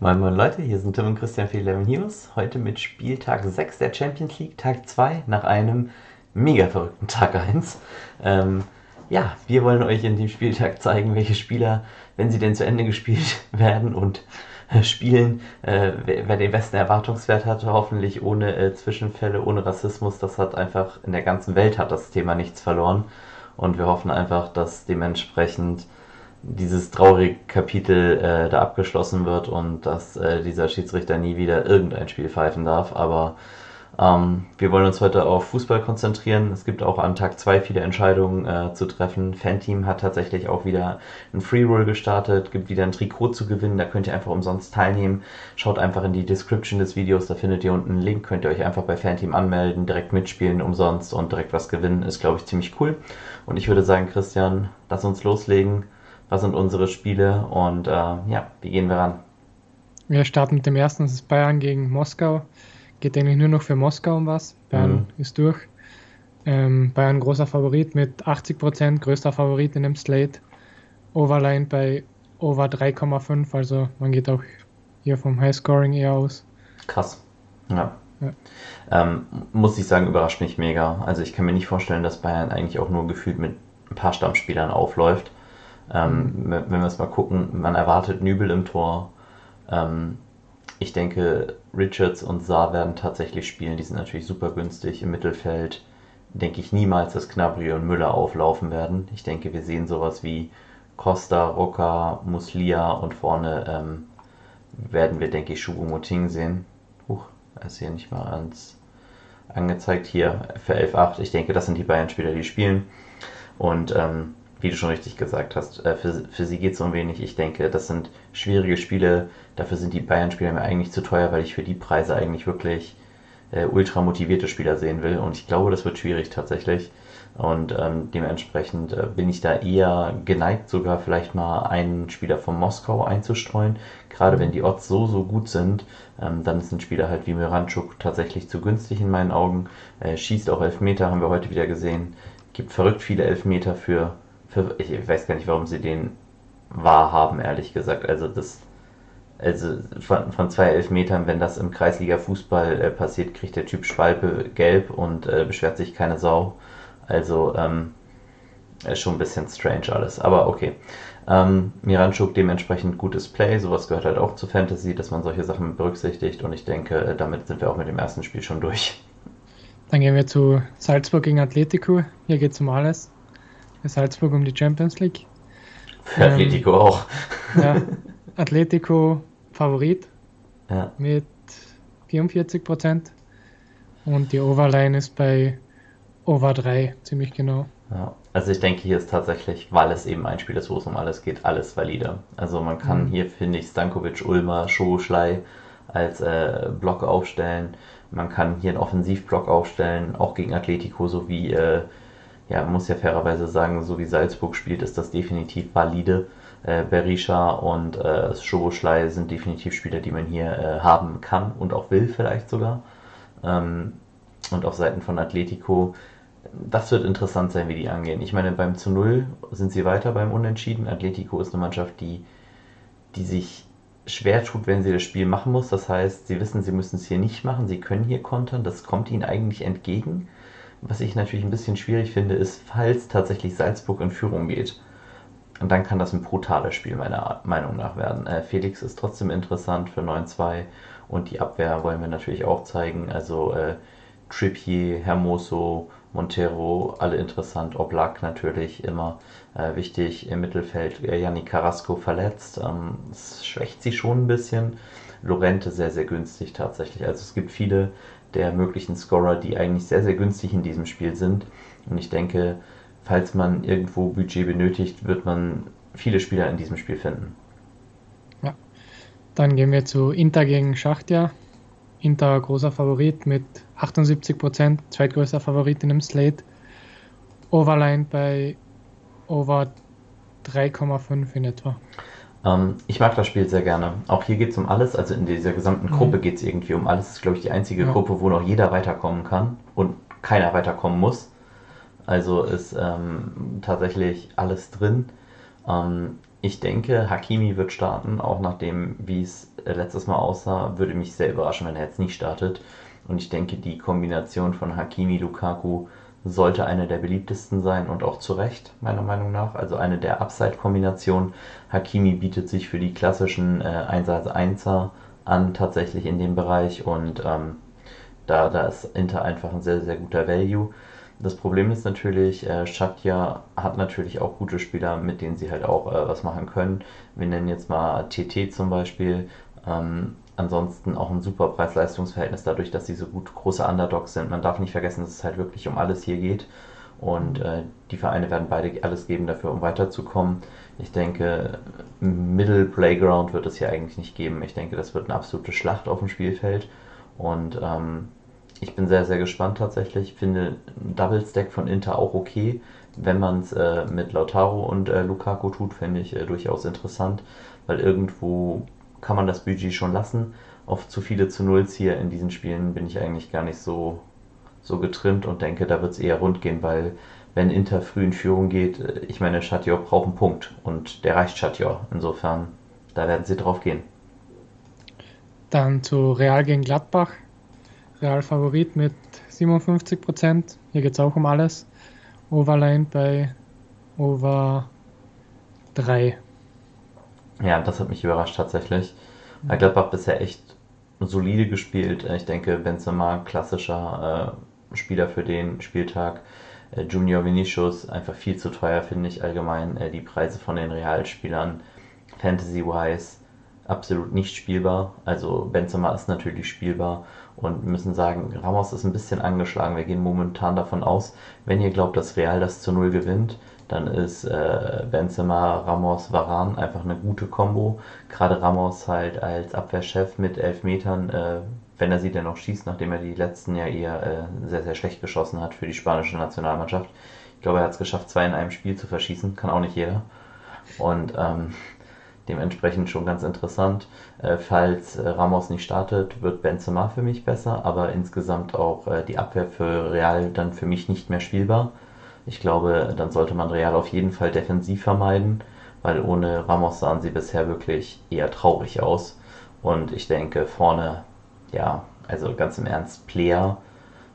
Moin Moin Leute, hier sind Tim und Christian für 11 Heroes. Heute mit Spieltag 6 der Champions League, Tag 2, nach einem mega verrückten Tag 1. Ähm, ja, wir wollen euch in dem Spieltag zeigen, welche Spieler, wenn sie denn zu Ende gespielt werden und äh, spielen, äh, wer, wer, den besten Erwartungswert hat, hoffentlich ohne äh, Zwischenfälle, ohne Rassismus. Das hat einfach in der ganzen Welt hat das Thema nichts verloren. Und wir hoffen einfach, dass dementsprechend dieses traurige Kapitel äh, da abgeschlossen wird und dass äh, dieser Schiedsrichter nie wieder irgendein Spiel pfeifen darf. Aber ähm, wir wollen uns heute auf Fußball konzentrieren. Es gibt auch an Tag 2 viele Entscheidungen äh, zu treffen. Fanteam hat tatsächlich auch wieder ein Free Roll gestartet, gibt wieder ein Trikot zu gewinnen. Da könnt ihr einfach umsonst teilnehmen. Schaut einfach in die Description des Videos, da findet ihr unten einen Link. Könnt ihr euch einfach bei Fanteam anmelden, direkt mitspielen umsonst und direkt was gewinnen. Ist, glaube ich, ziemlich cool. Und ich würde sagen, Christian, lass uns loslegen was sind unsere Spiele und äh, ja, wie gehen wir ran? Wir starten mit dem ersten, das ist Bayern gegen Moskau. Geht eigentlich nur noch für Moskau um was. Bayern mhm. ist durch. Ähm, Bayern großer Favorit mit 80%, größter Favorit in dem Slate. Overline bei over 3,5, also man geht auch hier vom Highscoring eher aus. Krass. Ja. ja. Ähm, muss ich sagen, überrascht mich mega. Also ich kann mir nicht vorstellen, dass Bayern eigentlich auch nur gefühlt mit ein paar Stammspielern aufläuft. Ähm, wenn wir es mal gucken, man erwartet Nübel im Tor. Ähm, ich denke, Richards und Saar werden tatsächlich spielen. Die sind natürlich super günstig. Im Mittelfeld denke ich niemals, dass Knabri und Müller auflaufen werden. Ich denke, wir sehen sowas wie Costa, Roca, Muslia und vorne ähm, werden wir, denke ich, Schubomoting sehen. Huch, er ist hier nicht mal ans angezeigt. Hier für 11.8. Ich denke, das sind die beiden Spieler, die spielen. Und ähm, wie du schon richtig gesagt hast, äh, für, für sie geht es um wenig. Ich denke, das sind schwierige Spiele. Dafür sind die Bayern-Spieler mir eigentlich zu teuer, weil ich für die Preise eigentlich wirklich äh, ultra motivierte Spieler sehen will. Und ich glaube, das wird schwierig tatsächlich. Und ähm, dementsprechend äh, bin ich da eher geneigt, sogar vielleicht mal einen Spieler von Moskau einzustreuen. Gerade wenn die Odds so, so gut sind, ähm, dann ist ein Spieler halt wie Miranchuk tatsächlich zu günstig in meinen Augen. Äh, schießt auch Elfmeter, haben wir heute wieder gesehen. Gibt verrückt viele Elfmeter für für, ich weiß gar nicht, warum sie den wahrhaben, ehrlich gesagt. Also das, also von, von zwei Elfmetern, wenn das im Kreisliga-Fußball äh, passiert, kriegt der Typ Schwalbe gelb und äh, beschwert sich keine Sau. Also ähm, ist schon ein bisschen strange alles, aber okay. Ähm, Miranchuk dementsprechend gutes Play, sowas gehört halt auch zu Fantasy, dass man solche Sachen berücksichtigt und ich denke, äh, damit sind wir auch mit dem ersten Spiel schon durch. Dann gehen wir zu Salzburg gegen Atletico. Hier geht es um alles. Salzburg um die Champions League. Für ähm, Atletico auch. Ja, Atletico Favorit ja. mit 44 Prozent und die Overline ist bei Over 3 ziemlich genau. Ja, also ich denke, hier ist tatsächlich, weil es eben ein Spiel ist, wo es um alles geht, alles valide. Also man kann mhm. hier, finde ich, Stankovic, Ulmer, Schoschlei als äh, Block aufstellen. Man kann hier einen Offensivblock aufstellen, auch gegen Atletico sowie äh, ja, man muss ja fairerweise sagen, so wie Salzburg spielt, ist das definitiv valide. Äh, Berisha und äh, Schoboschlei sind definitiv Spieler, die man hier äh, haben kann und auch will vielleicht sogar. Ähm, und auf Seiten von Atletico, das wird interessant sein, wie die angehen. Ich meine, beim zu Null sind sie weiter beim Unentschieden. Atletico ist eine Mannschaft, die, die sich schwer tut, wenn sie das Spiel machen muss. Das heißt, sie wissen, sie müssen es hier nicht machen, sie können hier kontern. Das kommt ihnen eigentlich entgegen. Was ich natürlich ein bisschen schwierig finde, ist, falls tatsächlich Salzburg in Führung geht. Und dann kann das ein brutales Spiel meiner Meinung nach werden. Äh, Felix ist trotzdem interessant für 9-2 und die Abwehr wollen wir natürlich auch zeigen. Also äh, Trippier, Hermoso, Montero, alle interessant. Oblak natürlich immer äh, wichtig im Mittelfeld. Yannick Carrasco verletzt. Ähm, das schwächt sie schon ein bisschen. Lorente sehr, sehr günstig tatsächlich. Also es gibt viele der möglichen Scorer, die eigentlich sehr, sehr günstig in diesem Spiel sind. Und ich denke, falls man irgendwo Budget benötigt, wird man viele Spieler in diesem Spiel finden. Ja, dann gehen wir zu Inter gegen Schachtja. Inter großer Favorit mit 78%, zweitgrößter Favorit in dem Slate. Overline bei over 3,5 in etwa. Ähm, ich mag das Spiel sehr gerne. Auch hier geht es um alles. Also in dieser gesamten Gruppe mhm. geht es irgendwie um alles. Das ist, glaube ich, die einzige ja. Gruppe, wo noch jeder weiterkommen kann und keiner weiterkommen muss. Also ist ähm, tatsächlich alles drin. Ähm, ich denke, Hakimi wird starten, auch nachdem, wie es äh, letztes Mal aussah, würde mich sehr überraschen, wenn er jetzt nicht startet. Und ich denke, die Kombination von Hakimi, Lukaku sollte eine der beliebtesten sein und auch zu Recht, meiner Meinung nach. Also eine der Upside-Kombinationen. Hakimi bietet sich für die klassischen äh, 1-1er an, tatsächlich in dem Bereich. Und ähm, da, da ist Inter einfach ein sehr, sehr guter Value. Das Problem ist natürlich, äh, Shatja hat natürlich auch gute Spieler, mit denen sie halt auch äh, was machen können. Wir nennen jetzt mal TT zum Beispiel. Ähm, ansonsten auch ein super Preis-Leistungs-Verhältnis dadurch, dass sie so gut große Underdogs sind. Man darf nicht vergessen, dass es halt wirklich um alles hier geht. Und äh, die Vereine werden beide alles geben dafür, um weiterzukommen. Ich denke, Middle Playground wird es hier eigentlich nicht geben. Ich denke, das wird eine absolute Schlacht auf dem Spielfeld. Und ähm, ich bin sehr, sehr gespannt tatsächlich. Ich finde Double Stack von Inter auch okay. Wenn man es äh, mit Lautaro und äh, Lukaku tut, finde ich äh, durchaus interessant, weil irgendwo kann man das Budget schon lassen. Auf zu viele zu Nulls hier in diesen Spielen bin ich eigentlich gar nicht so, so getrimmt und denke, da wird es eher rund gehen, weil wenn Inter früh in Führung geht, äh, ich meine, Schatjor braucht einen Punkt und der reicht Schatjor. Insofern, da werden sie drauf gehen. Dann zu Real gegen Gladbach. Real Favorit mit 57 Prozent. Hier geht es auch um alles. Overline bei Over 3. Ja, das hat mich überrascht tatsächlich. Weil Gladbach bisher echt solide gespielt. Ich denke, Benzema, klassischer äh, Spieler für den Spieltag. Äh, Junior Vinicius, einfach viel zu teuer, finde ich allgemein. Äh, die Preise von den Realspielern, Fantasy-wise, absolut nicht spielbar. Also Benzema ist natürlich spielbar und wir müssen sagen, Ramos ist ein bisschen angeschlagen. Wir gehen momentan davon aus, wenn ihr glaubt, dass Real das zu Null gewinnt, dann ist äh, Benzema, Ramos, Varan einfach eine gute Kombo. Gerade Ramos halt als Abwehrchef mit elf Metern, äh, wenn er sie denn noch schießt, nachdem er die letzten ja eher äh, sehr, sehr schlecht geschossen hat für die spanische Nationalmannschaft. Ich glaube, er hat es geschafft, zwei in einem Spiel zu verschießen. Kann auch nicht jeder. Und ähm, dementsprechend schon ganz interessant. Äh, falls äh, Ramos nicht startet, wird Benzema für mich besser, aber insgesamt auch äh, die Abwehr für Real dann für mich nicht mehr spielbar. Ich glaube, dann sollte man Real auf jeden Fall defensiv vermeiden, weil ohne Ramos sahen sie bisher wirklich eher traurig aus. Und ich denke, vorne, ja, also ganz im Ernst, Player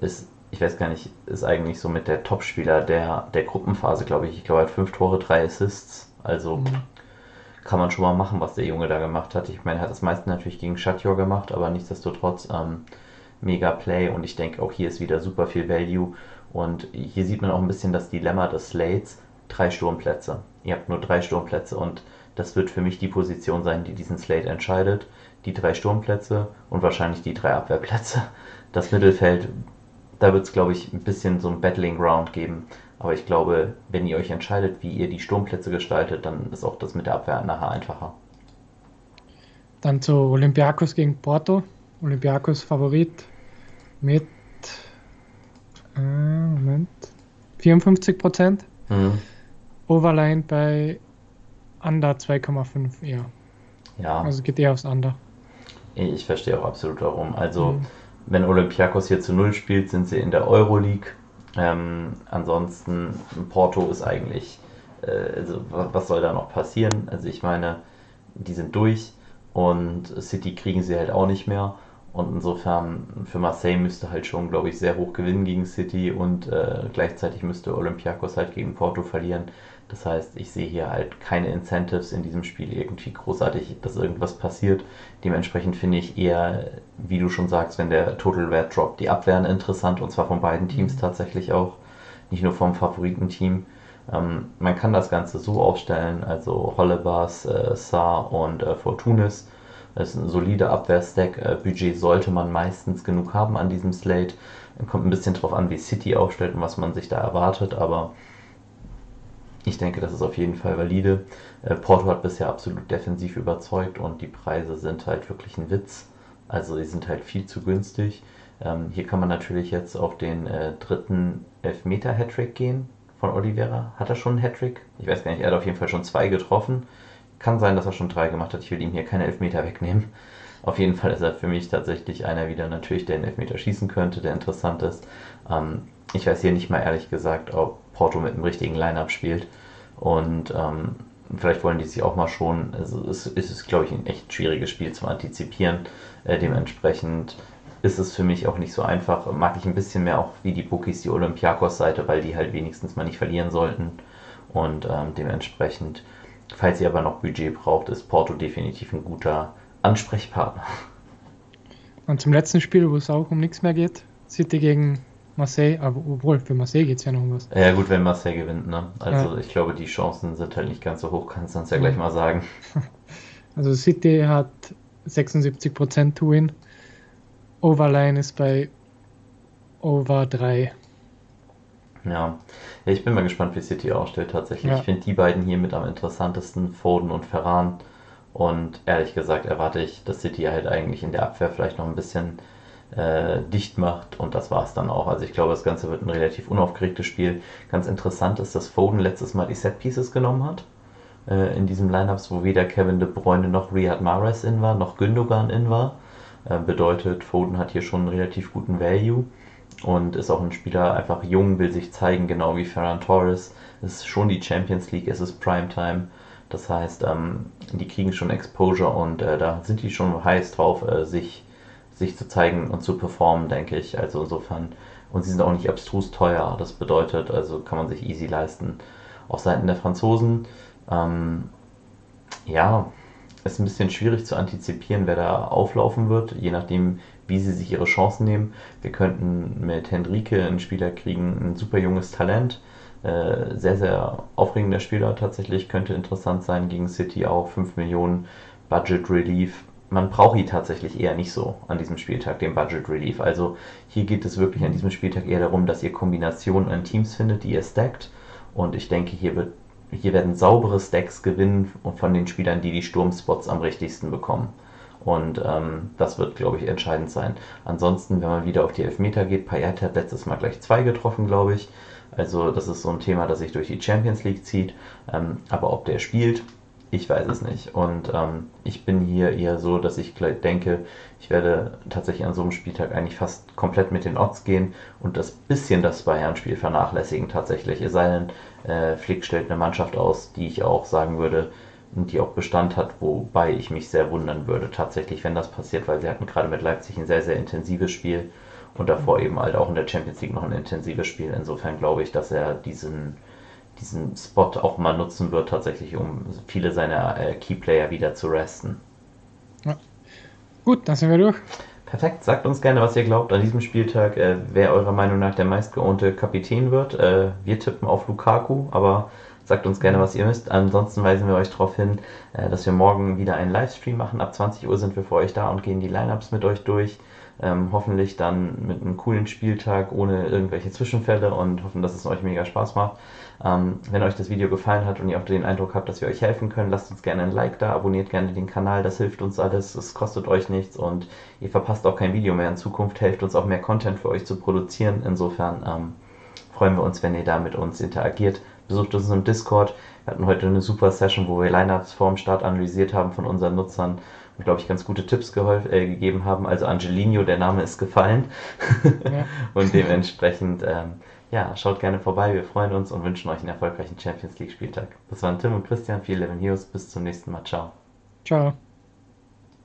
ist, ich weiß gar nicht, ist eigentlich so mit der Topspieler der, der Gruppenphase, glaube ich. Ich glaube, er hat fünf Tore, drei Assists. Also mhm. kann man schon mal machen, was der Junge da gemacht hat. Ich meine, er hat das meiste natürlich gegen Shatjor gemacht, aber nichtsdestotrotz ähm, mega Play und ich denke, auch hier ist wieder super viel Value. Und hier sieht man auch ein bisschen das Dilemma des Slates. Drei Sturmplätze. Ihr habt nur drei Sturmplätze und das wird für mich die Position sein, die diesen Slate entscheidet. Die drei Sturmplätze und wahrscheinlich die drei Abwehrplätze. Das Mittelfeld, da wird es, glaube ich, ein bisschen so ein Battling Ground geben. Aber ich glaube, wenn ihr euch entscheidet, wie ihr die Sturmplätze gestaltet, dann ist auch das mit der Abwehr nachher einfacher. Dann zu Olympiakos gegen Porto. Olympiakos Favorit mit äh, Moment. 54 Prozent. Mhm. Overline bei Under 2,5 eher. Ja. Also geht eher aufs Under. Ich verstehe auch absolut warum. Also, mhm. wenn Olympiakos hier zu Null spielt, sind sie in der Euroleague. Ähm, ansonsten, Porto ist eigentlich, äh, also was soll da noch passieren? Also, ich meine, die sind durch und City kriegen sie halt auch nicht mehr. Und insofern für Marseille müsste halt schon, glaube ich, sehr hoch gewinnen gegen City und äh, gleichzeitig müsste Olympiakos halt gegen Porto verlieren. Das heißt, ich sehe hier halt keine Incentives in diesem Spiel irgendwie großartig, dass irgendwas passiert. Dementsprechend finde ich eher, wie du schon sagst, wenn der Total Red droppt, die Abwehren interessant und zwar von beiden Teams mhm. tatsächlich auch, nicht nur vom Favoritenteam. Ähm, man kann das Ganze so aufstellen, also Hollebars, äh, Saar und äh, Fortunis das ist ein solider Abwehrstack. Äh, Budget sollte man meistens genug haben an diesem Slate. Kommt ein bisschen drauf an, wie City aufstellt und was man sich da erwartet, aber ich denke, das ist auf jeden Fall valide. Äh, Porto hat bisher absolut defensiv überzeugt und die Preise sind halt wirklich ein Witz. Also sie sind halt viel zu günstig. Ähm, hier kann man natürlich jetzt auf den äh, dritten Elfmeter-Hattrick gehen von Oliveira. Hat er schon einen Hattrick? Ich weiß gar nicht, er hat auf jeden Fall schon zwei getroffen. Kann sein, dass er schon drei gemacht hat. Ich will ihm hier keine Elfmeter wegnehmen. Auf jeden Fall ist er für mich tatsächlich einer wieder natürlich, der einen Elfmeter schießen könnte, der interessant ist. Ähm, ich weiß hier nicht mal ehrlich gesagt, ob Porto mit dem richtigen Line-Up spielt. Und ähm, vielleicht wollen die sich auch mal schon. Also es ist, glaube ich, ein echt schwieriges Spiel zu antizipieren. Äh, dementsprechend ist es für mich auch nicht so einfach. Mag ich ein bisschen mehr auch wie die Bookies die Olympiakos-Seite, weil die halt wenigstens mal nicht verlieren sollten. Und ähm, dementsprechend, falls ihr aber noch Budget braucht, ist Porto definitiv ein guter Ansprechpartner. Und zum letzten Spiel, wo es auch um nichts mehr geht, City gegen Marseille, aber obwohl, für Marseille geht es ja noch um was. Ja gut, wenn Marseille gewinnt, ne? Also ja. ich glaube, die Chancen sind halt nicht ganz so hoch, kannst du uns ja gleich mal sagen. Also City hat 76% to win. Overline ist bei Over 3. Ja. ja, ich bin mal gespannt, wie City ausstellt tatsächlich. Ja. Ich finde die beiden hier mit am interessantesten, Foden und Ferran. Und ehrlich gesagt erwarte ich, dass City halt eigentlich in der Abwehr vielleicht noch ein bisschen äh, dicht macht und das war es dann auch. Also ich glaube, das Ganze wird ein relativ unaufgeregtes Spiel. Ganz interessant ist, dass Foden letztes Mal die Set Pieces genommen hat äh, in diesem Lineups, wo weder Kevin De Bruyne noch Riyad Mahrez in war, noch Gündogan in war. Äh, bedeutet, Foden hat hier schon einen relativ guten Value und ist auch ein Spieler einfach jung, will sich zeigen, genau wie Ferran Torres. Es ist schon die Champions League, es ist Primetime. Das heißt, ähm, die kriegen schon Exposure und äh, da sind die schon heiß drauf, äh, sich sich zu zeigen und zu performen, denke ich. Also insofern, und sie sind auch nicht abstrus teuer. Das bedeutet, also kann man sich easy leisten. Auf Seiten der Franzosen, ähm, ja, ist ein bisschen schwierig zu antizipieren, wer da auflaufen wird, je nachdem, wie sie sich ihre Chancen nehmen. Wir könnten mit Henrike einen Spieler kriegen, ein super junges Talent. Äh, sehr, sehr aufregender Spieler tatsächlich, könnte interessant sein gegen City auch. 5 Millionen Budget Relief, man braucht ihn tatsächlich eher nicht so an diesem Spieltag, den Budget Relief. Also hier geht es wirklich an diesem Spieltag eher darum, dass ihr Kombinationen an Teams findet, die ihr stackt. Und ich denke, hier, wird, hier werden saubere Stacks gewinnen von den Spielern, die die Sturmspots am richtigsten bekommen. Und ähm, das wird, glaube ich, entscheidend sein. Ansonsten, wenn man wieder auf die Elfmeter geht, Payet hat letztes Mal gleich zwei getroffen, glaube ich. Also das ist so ein Thema, das sich durch die Champions League zieht. Ähm, aber ob der spielt, ich weiß es nicht. Und ähm, ich bin hier eher so, dass ich denke, ich werde tatsächlich an so einem Spieltag eigentlich fast komplett mit den Odds gehen und das bisschen das Bayern-Spiel vernachlässigen tatsächlich. Es sei denn, äh, Flick stellt eine Mannschaft aus, die ich auch sagen würde, die auch Bestand hat, wobei ich mich sehr wundern würde tatsächlich, wenn das passiert, weil sie hatten gerade mit Leipzig ein sehr, sehr intensives Spiel und davor eben halt auch in der Champions League noch ein intensives Spiel. Insofern glaube ich, dass er diesen diesen Spot auch mal nutzen wird, tatsächlich, um viele seiner äh, Keyplayer wieder zu resten. Ja. Gut, dann sind wir durch. Perfekt, sagt uns gerne, was ihr glaubt an diesem Spieltag, äh, wer eurer Meinung nach der meistgeohnte Kapitän wird. Äh, wir tippen auf Lukaku, aber sagt uns gerne, was ihr müsst. Ansonsten weisen wir euch darauf hin, äh, dass wir morgen wieder einen Livestream machen. Ab 20 Uhr sind wir für euch da und gehen die Lineups mit euch durch. Ähm, hoffentlich dann mit einem coolen Spieltag ohne irgendwelche Zwischenfälle und hoffen, dass es euch mega Spaß macht. Ähm, wenn euch das Video gefallen hat und ihr auch den Eindruck habt, dass wir euch helfen können, lasst uns gerne ein Like da, abonniert gerne den Kanal, das hilft uns alles, es kostet euch nichts und ihr verpasst auch kein Video mehr in Zukunft, hilft uns auch mehr Content für euch zu produzieren. Insofern ähm, freuen wir uns, wenn ihr da mit uns interagiert. Besucht uns im Discord. Wir hatten heute eine super Session, wo wir Lineups vor dem Start analysiert haben von unseren Nutzern und, glaube ich, ganz gute Tipps äh, gegeben haben. Also Angelino, der Name ist gefallen. Ja. und dementsprechend ähm, ja, schaut gerne vorbei. Wir freuen uns und wünschen euch einen erfolgreichen Champions League Spieltag. Das waren Tim und Christian für Eleven Heroes. Bis zum nächsten Mal. Ciao. Ciao.